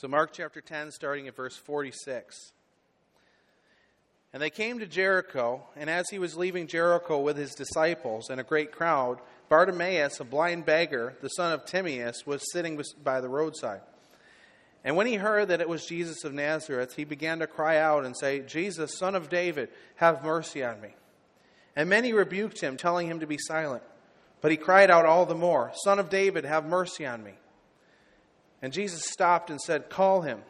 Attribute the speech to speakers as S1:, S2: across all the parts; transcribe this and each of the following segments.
S1: So, Mark chapter 10, starting at verse 46. And they came to Jericho, and as he was leaving Jericho with his disciples and a great crowd, Bartimaeus, a blind beggar, the son of Timaeus, was sitting by the roadside. And when he heard that it was Jesus of Nazareth, he began to cry out and say, Jesus, son of David, have mercy on me. And many rebuked him, telling him to be silent. But he cried out all the more, Son of David, have mercy on me. And Jesus stopped and said, Call him.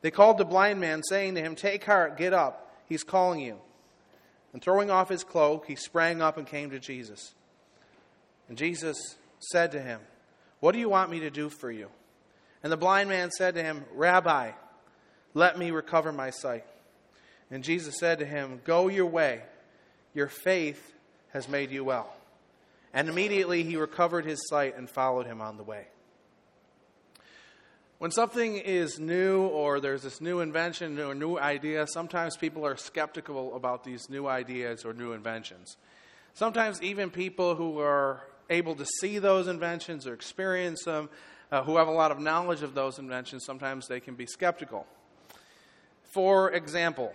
S1: They called the blind man, saying to him, Take heart, get up. He's calling you. And throwing off his cloak, he sprang up and came to Jesus. And Jesus said to him, What do you want me to do for you? And the blind man said to him, Rabbi, let me recover my sight. And Jesus said to him, Go your way. Your faith has made you well. And immediately he recovered his sight and followed him on the way. When something is new or there's this new invention or new idea, sometimes people are skeptical about these new ideas or new inventions. Sometimes even people who are able to see those inventions or experience them, uh, who have a lot of knowledge of those inventions, sometimes they can be skeptical. For example,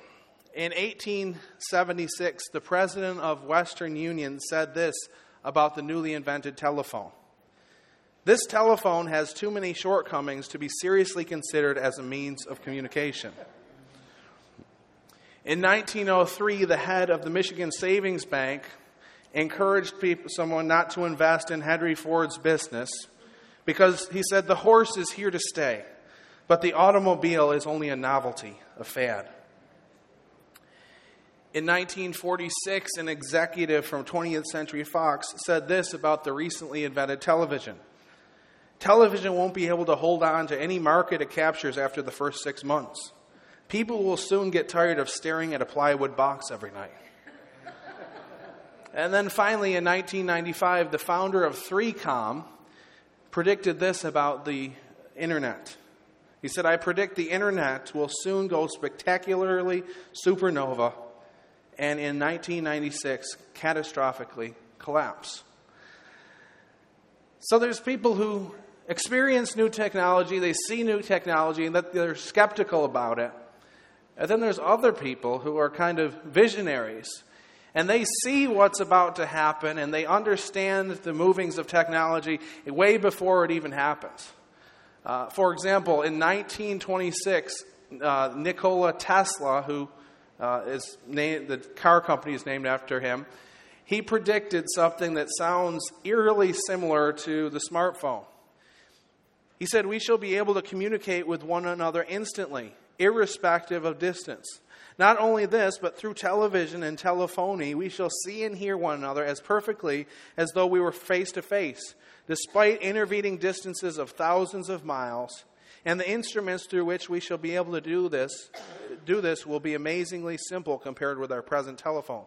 S1: in 1876, the president of Western Union said this about the newly invented telephone. This telephone has too many shortcomings to be seriously considered as a means of communication. In 1903, the head of the Michigan Savings Bank encouraged people, someone not to invest in Henry Ford's business because he said the horse is here to stay, but the automobile is only a novelty, a fad. In 1946, an executive from 20th Century Fox said this about the recently invented television Television won't be able to hold on to any market it captures after the first six months. People will soon get tired of staring at a plywood box every night. and then finally, in 1995, the founder of 3Com predicted this about the internet. He said, I predict the internet will soon go spectacularly supernova and in 1996 catastrophically collapse. So there's people who experience new technology, they see new technology, and that they're skeptical about it. And then there's other people who are kind of visionaries. And they see what's about to happen and they understand the movings of technology way before it even happens. Uh, for example, in 1926, uh, Nikola Tesla, who uh, is named, the car company is named after him, he predicted something that sounds eerily similar to the smartphone. He said, We shall be able to communicate with one another instantly, irrespective of distance. Not only this, but through television and telephony, we shall see and hear one another as perfectly as though we were face to face, despite intervening distances of thousands of miles. And the instruments through which we shall be able to do this, do this will be amazingly simple compared with our present telephone.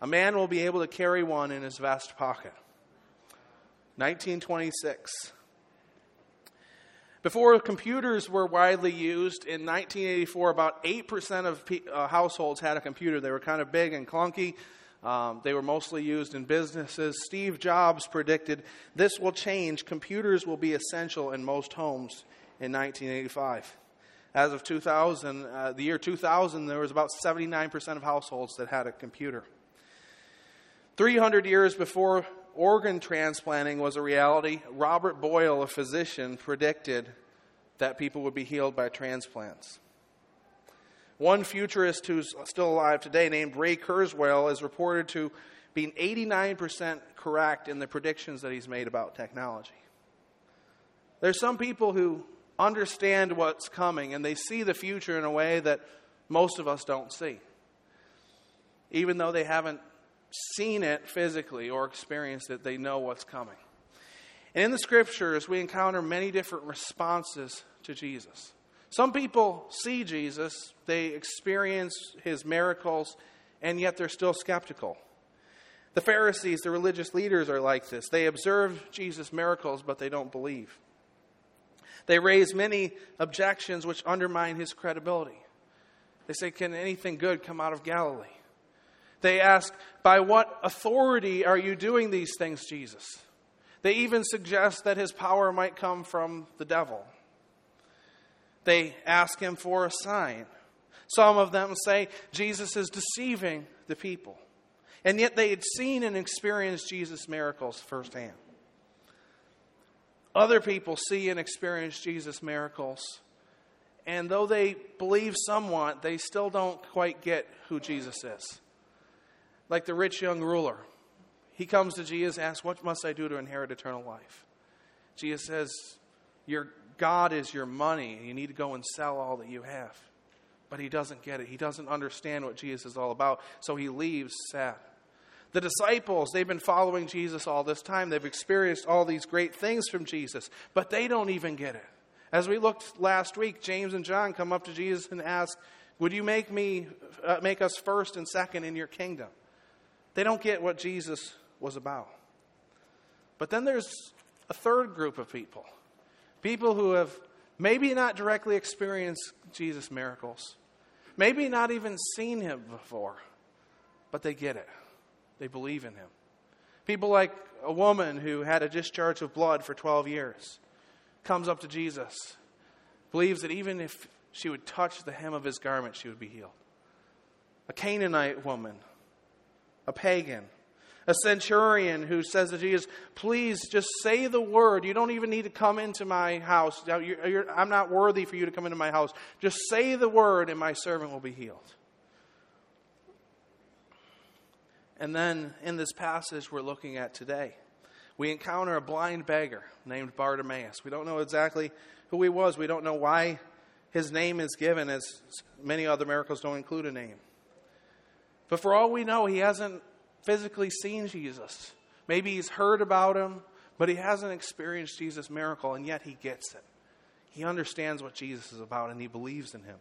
S1: A man will be able to carry one in his vest pocket. 1926. Before computers were widely used in 1984, about 8% of pe- uh, households had a computer. They were kind of big and clunky. Um, they were mostly used in businesses. Steve Jobs predicted this will change. Computers will be essential in most homes in 1985. As of 2000, uh, the year 2000, there was about 79% of households that had a computer. 300 years before organ transplanting was a reality, Robert Boyle, a physician, predicted that people would be healed by transplants. One futurist who's still alive today, named Ray Kurzweil, is reported to being 89% correct in the predictions that he's made about technology. There's some people who understand what's coming and they see the future in a way that most of us don't see, even though they haven't seen it physically or experienced it, they know what's coming. And in the scriptures, we encounter many different responses to Jesus. Some people see Jesus, they experience his miracles, and yet they're still skeptical. The Pharisees, the religious leaders, are like this. They observe Jesus' miracles, but they don't believe. They raise many objections which undermine his credibility. They say, Can anything good come out of Galilee? They ask, By what authority are you doing these things, Jesus? They even suggest that his power might come from the devil. They ask him for a sign. Some of them say Jesus is deceiving the people. And yet they had seen and experienced Jesus' miracles firsthand. Other people see and experience Jesus' miracles. And though they believe somewhat, they still don't quite get who Jesus is. Like the rich young ruler. He comes to Jesus, asks, What must I do to inherit eternal life? Jesus says, Your God is your money. You need to go and sell all that you have. But he doesn't get it. He doesn't understand what Jesus is all about. So he leaves sad. The disciples, they've been following Jesus all this time. They've experienced all these great things from Jesus, but they don't even get it. As we looked last week, James and John come up to Jesus and ask, Would you make, me, uh, make us first and second in your kingdom? They don't get what Jesus was about. But then there's a third group of people people who have maybe not directly experienced Jesus' miracles, maybe not even seen him before, but they get it. They believe in him. People like a woman who had a discharge of blood for 12 years comes up to Jesus, believes that even if she would touch the hem of his garment, she would be healed. A Canaanite woman, a pagan, a centurion who says to Jesus, Please just say the word. You don't even need to come into my house. You're, you're, I'm not worthy for you to come into my house. Just say the word, and my servant will be healed. And then in this passage we're looking at today, we encounter a blind beggar named Bartimaeus. We don't know exactly who he was, we don't know why his name is given, as many other miracles don't include a name. But for all we know, he hasn't physically seen Jesus. Maybe he's heard about him, but he hasn't experienced Jesus' miracle, and yet he gets it. He understands what Jesus is about, and he believes in him.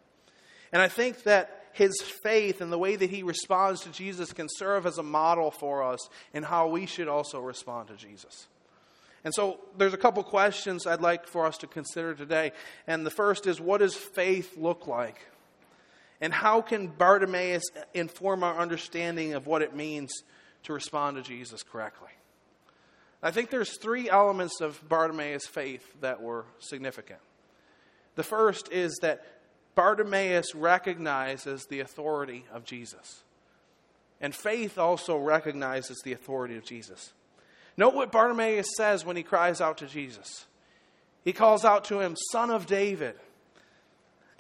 S1: And I think that his faith and the way that he responds to Jesus can serve as a model for us in how we should also respond to Jesus. And so there's a couple questions I'd like for us to consider today. And the first is what does faith look like? And how can Bartimaeus inform our understanding of what it means to respond to Jesus correctly? I think there's three elements of Bartimaeus' faith that were significant. The first is that Bartimaeus recognizes the authority of Jesus. And faith also recognizes the authority of Jesus. Note what Bartimaeus says when he cries out to Jesus. He calls out to him, Son of David.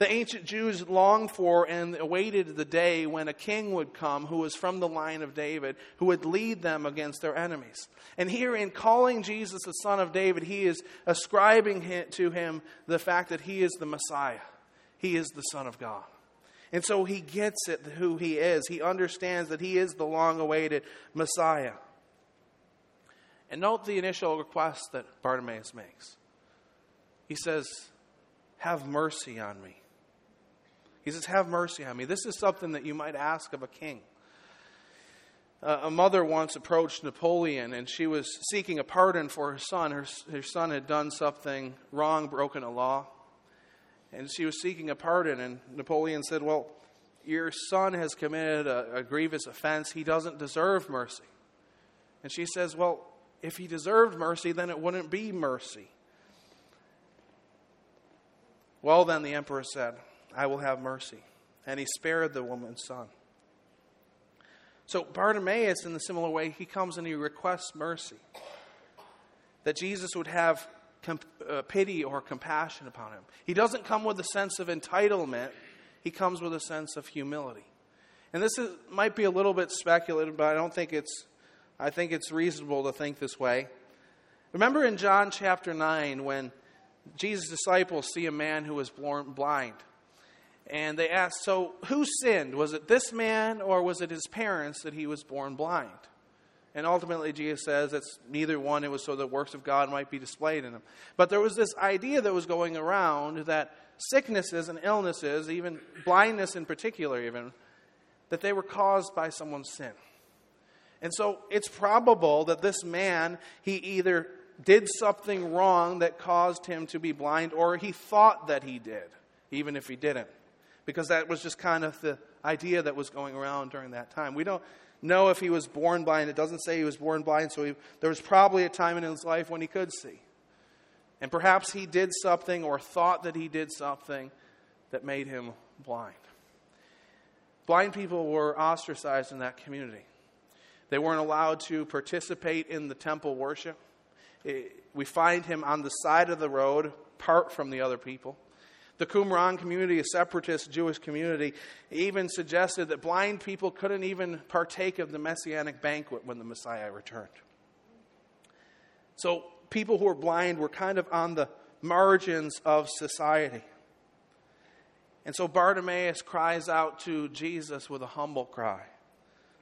S1: The ancient Jews longed for and awaited the day when a king would come who was from the line of David, who would lead them against their enemies. And here, in calling Jesus the Son of David, he is ascribing to him the fact that he is the Messiah. He is the Son of God. And so he gets it who he is. He understands that he is the long awaited Messiah. And note the initial request that Bartimaeus makes. He says, Have mercy on me. He says, Have mercy on me. This is something that you might ask of a king. Uh, a mother once approached Napoleon and she was seeking a pardon for her son. Her, her son had done something wrong, broken a law and she was seeking a pardon. And Napoleon said, Well, your son has committed a, a, grievous offense. He doesn't deserve mercy. And she says, Well, if he deserved mercy, then it wouldn't be mercy. Well, then the emperor said, I will have mercy. And he spared the woman's son. So Bartimaeus, in the similar way, he comes and he requests mercy. That Jesus would have comp- uh, pity or compassion upon him. He doesn't come with a sense of entitlement, he comes with a sense of humility. And this is, might be a little bit speculative, but I don't think it's, I think it's reasonable to think this way. Remember in John chapter 9 when Jesus' disciples see a man who was born blind. And they asked, So who sinned? Was it this man or was it his parents that he was born blind? And ultimately, Jesus says it's neither one. It was so the works of God might be displayed in him. But there was this idea that was going around that sicknesses and illnesses, even blindness in particular, even, that they were caused by someone's sin. And so it's probable that this man, he either did something wrong that caused him to be blind, or he thought that he did, even if he didn't. Because that was just kind of the idea that was going around during that time. We don't know if he was born blind. It doesn't say he was born blind, so he, there was probably a time in his life when he could see. And perhaps he did something or thought that he did something that made him blind. Blind people were ostracized in that community. They weren't allowed to participate in the temple worship. we find him on the side of the road, apart from the other people. The Qumran community, a separatist Jewish community, even suggested that blind people couldn't even partake of the messianic banquet when the Messiah returned. So people who were blind were kind of on the margins of society. And so Bartimaeus cries out to Jesus with a humble cry,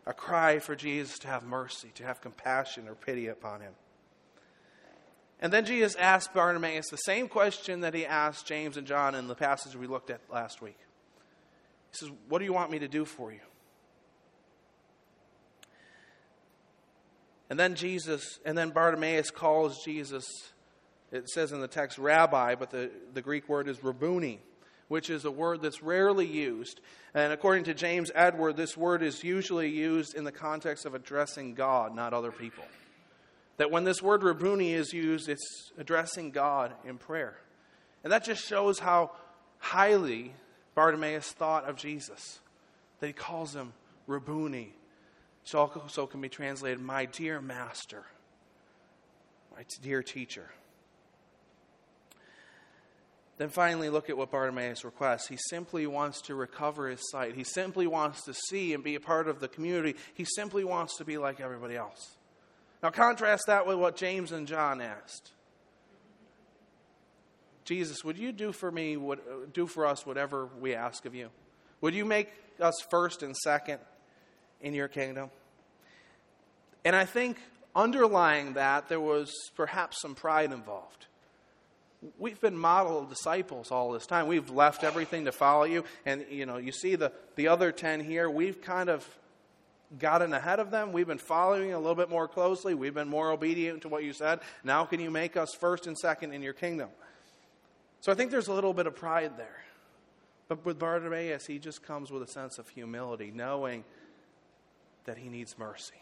S1: a cry for Jesus to have mercy, to have compassion or pity upon him. And then Jesus asked Bartimaeus the same question that he asked James and John in the passage we looked at last week. He says, What do you want me to do for you? And then Jesus, and then Bartimaeus calls Jesus, it says in the text, rabbi, but the, the Greek word is rabboni, which is a word that's rarely used. And according to James Edward, this word is usually used in the context of addressing God, not other people. That when this word Rabboni is used, it's addressing God in prayer. And that just shows how highly Bartimaeus thought of Jesus, that he calls him Rabboni. Which also can be translated, my dear master, my dear teacher. Then finally, look at what Bartimaeus requests. He simply wants to recover his sight. He simply wants to see and be a part of the community. He simply wants to be like everybody else. Now, contrast that with what James and John asked. Jesus, would you do for me, what, do for us whatever we ask of you? Would you make us first and second in your kingdom? And I think underlying that, there was perhaps some pride involved. We've been model disciples all this time. We've left everything to follow you. And, you know, you see the, the other 10 here. We've kind of gotten ahead of them. We've been following a little bit more closely. We've been more obedient to what you said. Now, can you make us first and second in your kingdom? So I think there's a little bit of pride there. But with Bartimaeus, he just comes with a sense of humility, knowing that he needs mercy.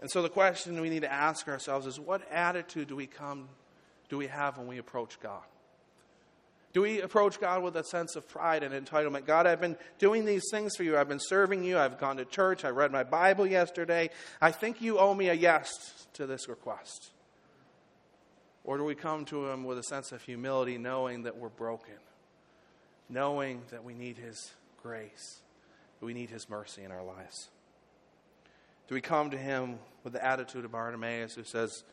S1: And so the question we need to ask ourselves is what attitude do we come do we have when we approach God? Do we approach God with a sense of pride and entitlement? God, I've been doing these things for you. I've been serving you. I've gone to church. I read my Bible yesterday. I think you owe me a yes to this request. Or do we come to Him with a sense of humility, knowing that we're broken, knowing that we need His grace, that we need His mercy in our lives? Do we come to Him with the attitude of Bartimaeus who says,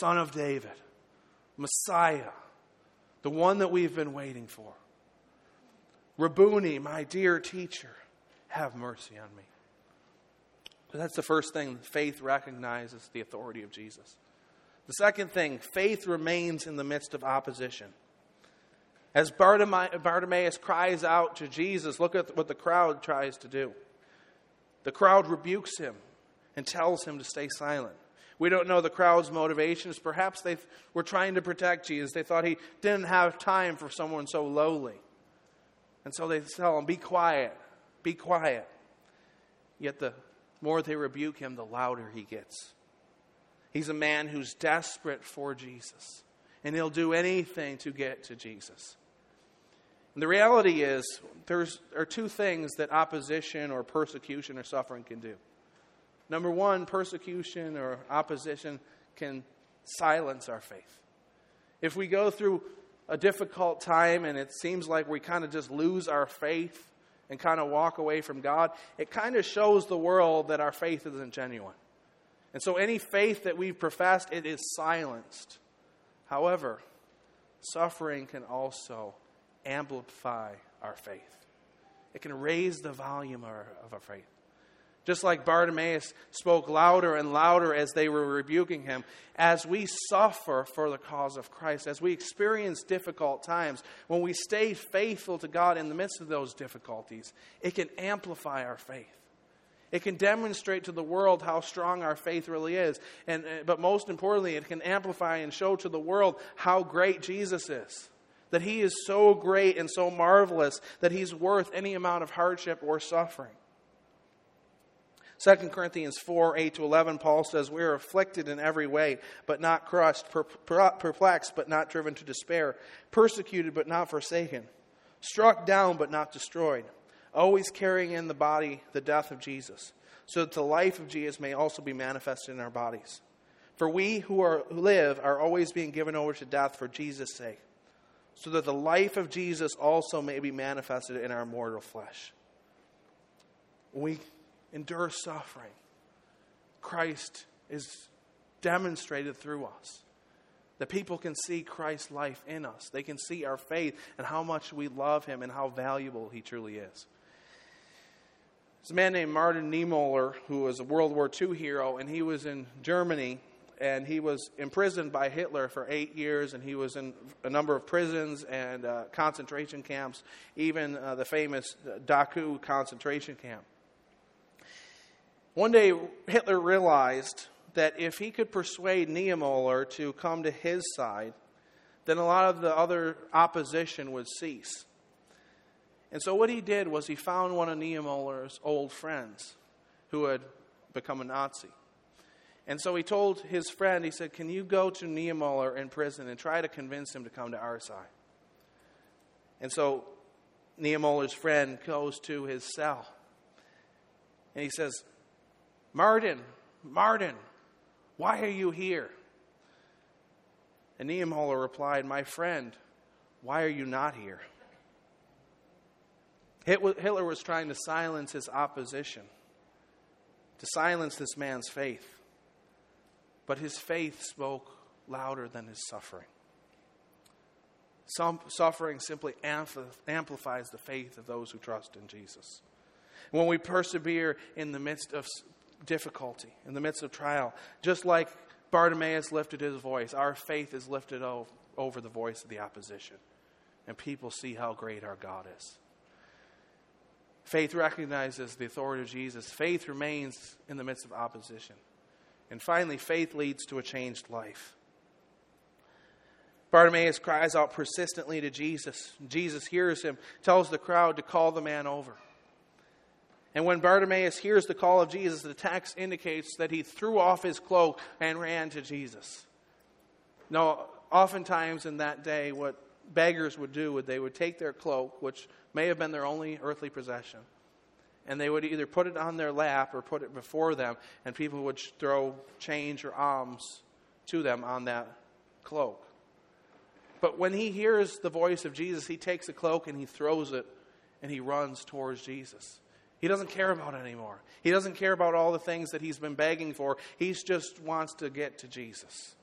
S1: Son of David, Messiah, the one that we've been waiting for. Rabboni, my dear teacher, have mercy on me. So that's the first thing. Faith recognizes the authority of Jesus. The second thing, faith remains in the midst of opposition. As Bartimaeus cries out to Jesus, look at what the crowd tries to do. The crowd rebukes him and tells him to stay silent. We don't know the crowd's motivations. Perhaps they were trying to protect Jesus. They thought he didn't have time for someone so lowly. And so they tell him, Be quiet, be quiet. Yet the more they rebuke him, the louder he gets. He's a man who's desperate for Jesus, and he'll do anything to get to Jesus. And the reality is, there are two things that opposition or persecution or suffering can do. Number one, persecution or opposition can silence our faith. If we go through a difficult time and it seems like we kind of just lose our faith and kind of walk away from God, it kind of shows the world that our faith isn't genuine. And so any faith that we've professed, it is silenced. However, suffering can also amplify our faith. It can raise the volume of our faith. Just like Bartimaeus spoke louder and louder as they were rebuking him, as we suffer for the cause of Christ, as we experience difficult times, when we stay faithful to God in the midst of those difficulties, it can amplify our faith. It can demonstrate to the world how strong our faith really is. And, uh, but most importantly, it can amplify and show to the world how great Jesus is. That he is so great and so marvelous that he's worth any amount of hardship or suffering. 2 Corinthians 4 8 to 11, Paul says, We are afflicted in every way, but not crushed, perplexed, but not driven to despair, persecuted, but not forsaken, struck down, but not destroyed, always carrying in the body the death of Jesus, so that the life of Jesus may also be manifested in our bodies. For we who, are, who live are always being given over to death for Jesus' sake, so that the life of Jesus also may be manifested in our mortal flesh. We endure suffering, Christ is demonstrated through us. That people can see Christ's life in us. They can see our faith and how much we love him and how valuable he truly is. There's a man named Martin Niemöller who was a World War II hero, and he was in Germany and he was imprisoned by Hitler for eight years, and he was in a number of prisons and uh, concentration camps, even uh, the famous Dachau concentration camp. One day, Hitler realized that if he could persuade Niemöller to come to his side, then a lot of the other opposition would cease. And so, what he did was he found one of Niemöller's old friends who had become a Nazi. And so he told his friend, he said, Can you go to Niemöller in prison and try to convince him to come to our side? And so Niemöller's friend goes to his cell. And he says, Martin, Martin, why are you here? And Niemöller replied, My friend, why are you not here? Hitler was trying to silence his opposition, to silence this man's faith. But his faith spoke louder than his suffering. Some suffering simply amplifies the faith of those who trust in Jesus. When we persevere in the midst of difficulty, in the midst of trial. Just like Bartimaeus lifted his voice, our faith is lifted over the voice of the opposition. And people see how great our God is. Faith recognizes the authority of Jesus. Faith remains in the midst of opposition. And finally, faith leads to a changed life. Bartimaeus cries out persistently to Jesus. Jesus hears him, tells the crowd to call the man over. And when Bartimaeus hears the call of Jesus, the text indicates that he threw off his cloak and ran to Jesus. Now, oftentimes in that day, what beggars would do would they would take their cloak, which may have been their only earthly possession, and they would either put it on their lap or put it before them, and people would throw change or alms to them on that cloak. But when he hears the voice of Jesus, he takes the cloak and he throws it and he runs towards Jesus. He doesn't care about it anymore. He doesn't care about all the things that he's been begging for. He just wants to get to Jesus.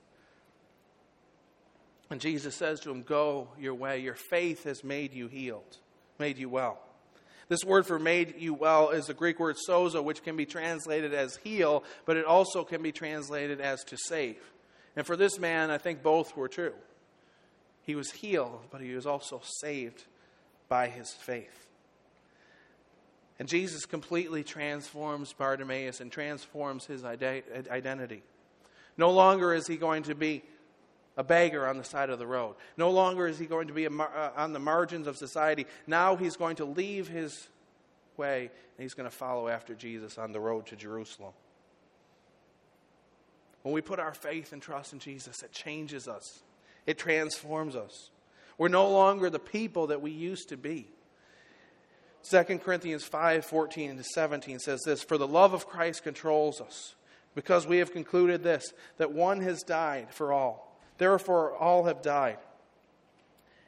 S1: And Jesus says to him, Go your way. Your faith has made you healed, made you well. This word for made you well is the Greek word sozo, which can be translated as heal, but it also can be translated as to save. And for this man, I think both were true. He was healed, but he was also saved by his faith. And Jesus completely transforms Bartimaeus and transforms his identity. No longer is he going to be a beggar on the side of the road. No longer is he going to be uh, on the margins of society. Now he's going to leave his way and he's going to follow after Jesus on the road to Jerusalem. When we put our faith and trust in Jesus, it changes us, it transforms us. We're no longer the people that we used to be. 2 Corinthians 5 14 to 17 says this For the love of Christ controls us, because we have concluded this, that one has died for all. Therefore, all have died.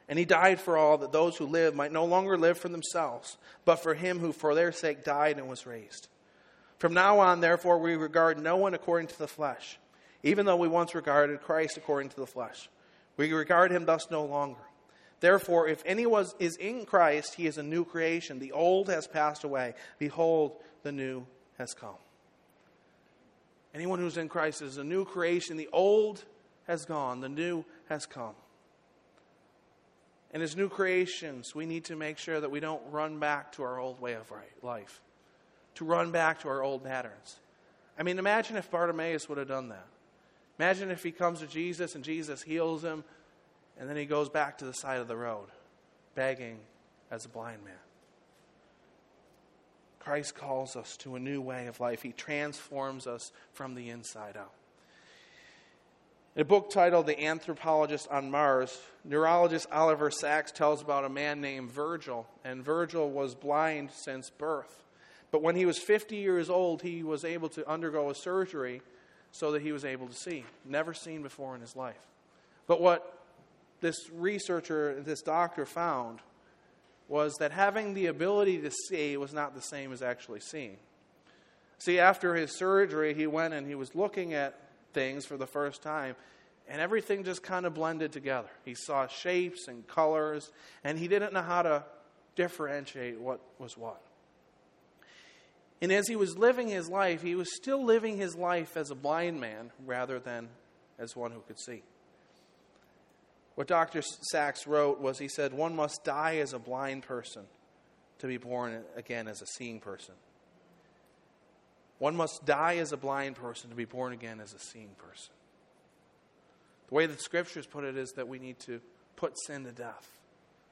S1: And he died for all, that those who live might no longer live for themselves, but for him who for their sake died and was raised. From now on, therefore, we regard no one according to the flesh, even though we once regarded Christ according to the flesh. We regard him thus no longer. Therefore, if anyone is in Christ, he is a new creation. The old has passed away. Behold, the new has come. Anyone who's in Christ is a new creation. The old has gone, the new has come. And as new creations, we need to make sure that we don't run back to our old way of life, to run back to our old patterns. I mean, imagine if Bartimaeus would have done that. Imagine if he comes to Jesus and Jesus heals him and then he goes back to the side of the road, begging as a blind man. Christ calls us to a new way of life. He transforms us from the inside out. In a book titled The Anthropologist on Mars, neurologist Oliver Sacks tells about a man named Virgil, and Virgil was blind since birth. But when he was 50 years old, he was able to undergo a surgery so that he was able to see. Never seen before in his life. But what this researcher, this doctor found was that having the ability to see was not the same as actually seeing. See, after his surgery, he went and he was looking at things for the first time, and everything just kind of blended together. He saw shapes and colors, and he didn't know how to differentiate what was what. And as he was living his life, he was still living his life as a blind man rather than as one who could see. What Dr. Sacks wrote was he said, One must die as a blind person to be born again as a seeing person. One must die as a blind person to be born again as a seeing person. The way that scriptures put it is that we need to put sin to death,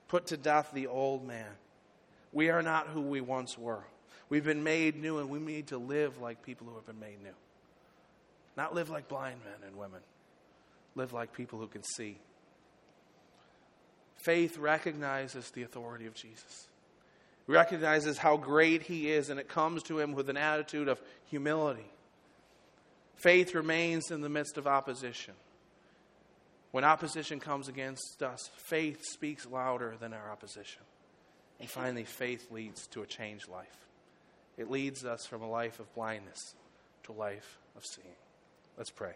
S1: put to death the old man. We are not who we once were. We've been made new, and we need to live like people who have been made new. Not live like blind men and women, live like people who can see. Faith recognizes the authority of Jesus, recognizes how great he is, and it comes to him with an attitude of humility. Faith remains in the midst of opposition. When opposition comes against us, faith speaks louder than our opposition. And finally, faith leads to a changed life. It leads us from a life of blindness to a life of seeing. Let's pray.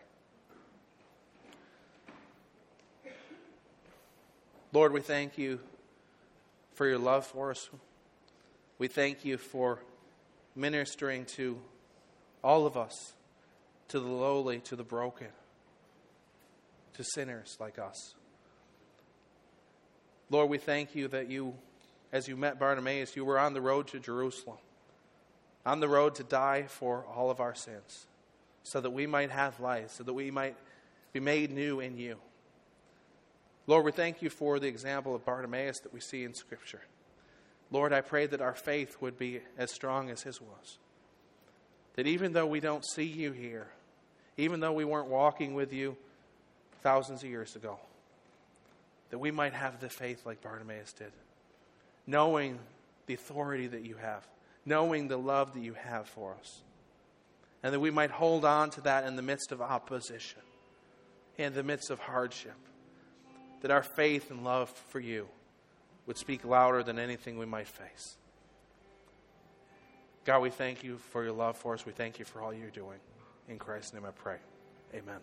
S1: Lord, we thank you for your love for us. We thank you for ministering to all of us, to the lowly, to the broken, to sinners like us. Lord, we thank you that you, as you met Bartimaeus, you were on the road to Jerusalem, on the road to die for all of our sins, so that we might have life, so that we might be made new in you. Lord, we thank you for the example of Bartimaeus that we see in Scripture. Lord, I pray that our faith would be as strong as his was. That even though we don't see you here, even though we weren't walking with you thousands of years ago, that we might have the faith like Bartimaeus did, knowing the authority that you have, knowing the love that you have for us, and that we might hold on to that in the midst of opposition, in the midst of hardship that our faith and love for you would speak louder than anything we might face. God, we thank you for your love for us. We thank you for all you're doing. In Christ's name I pray. Amen.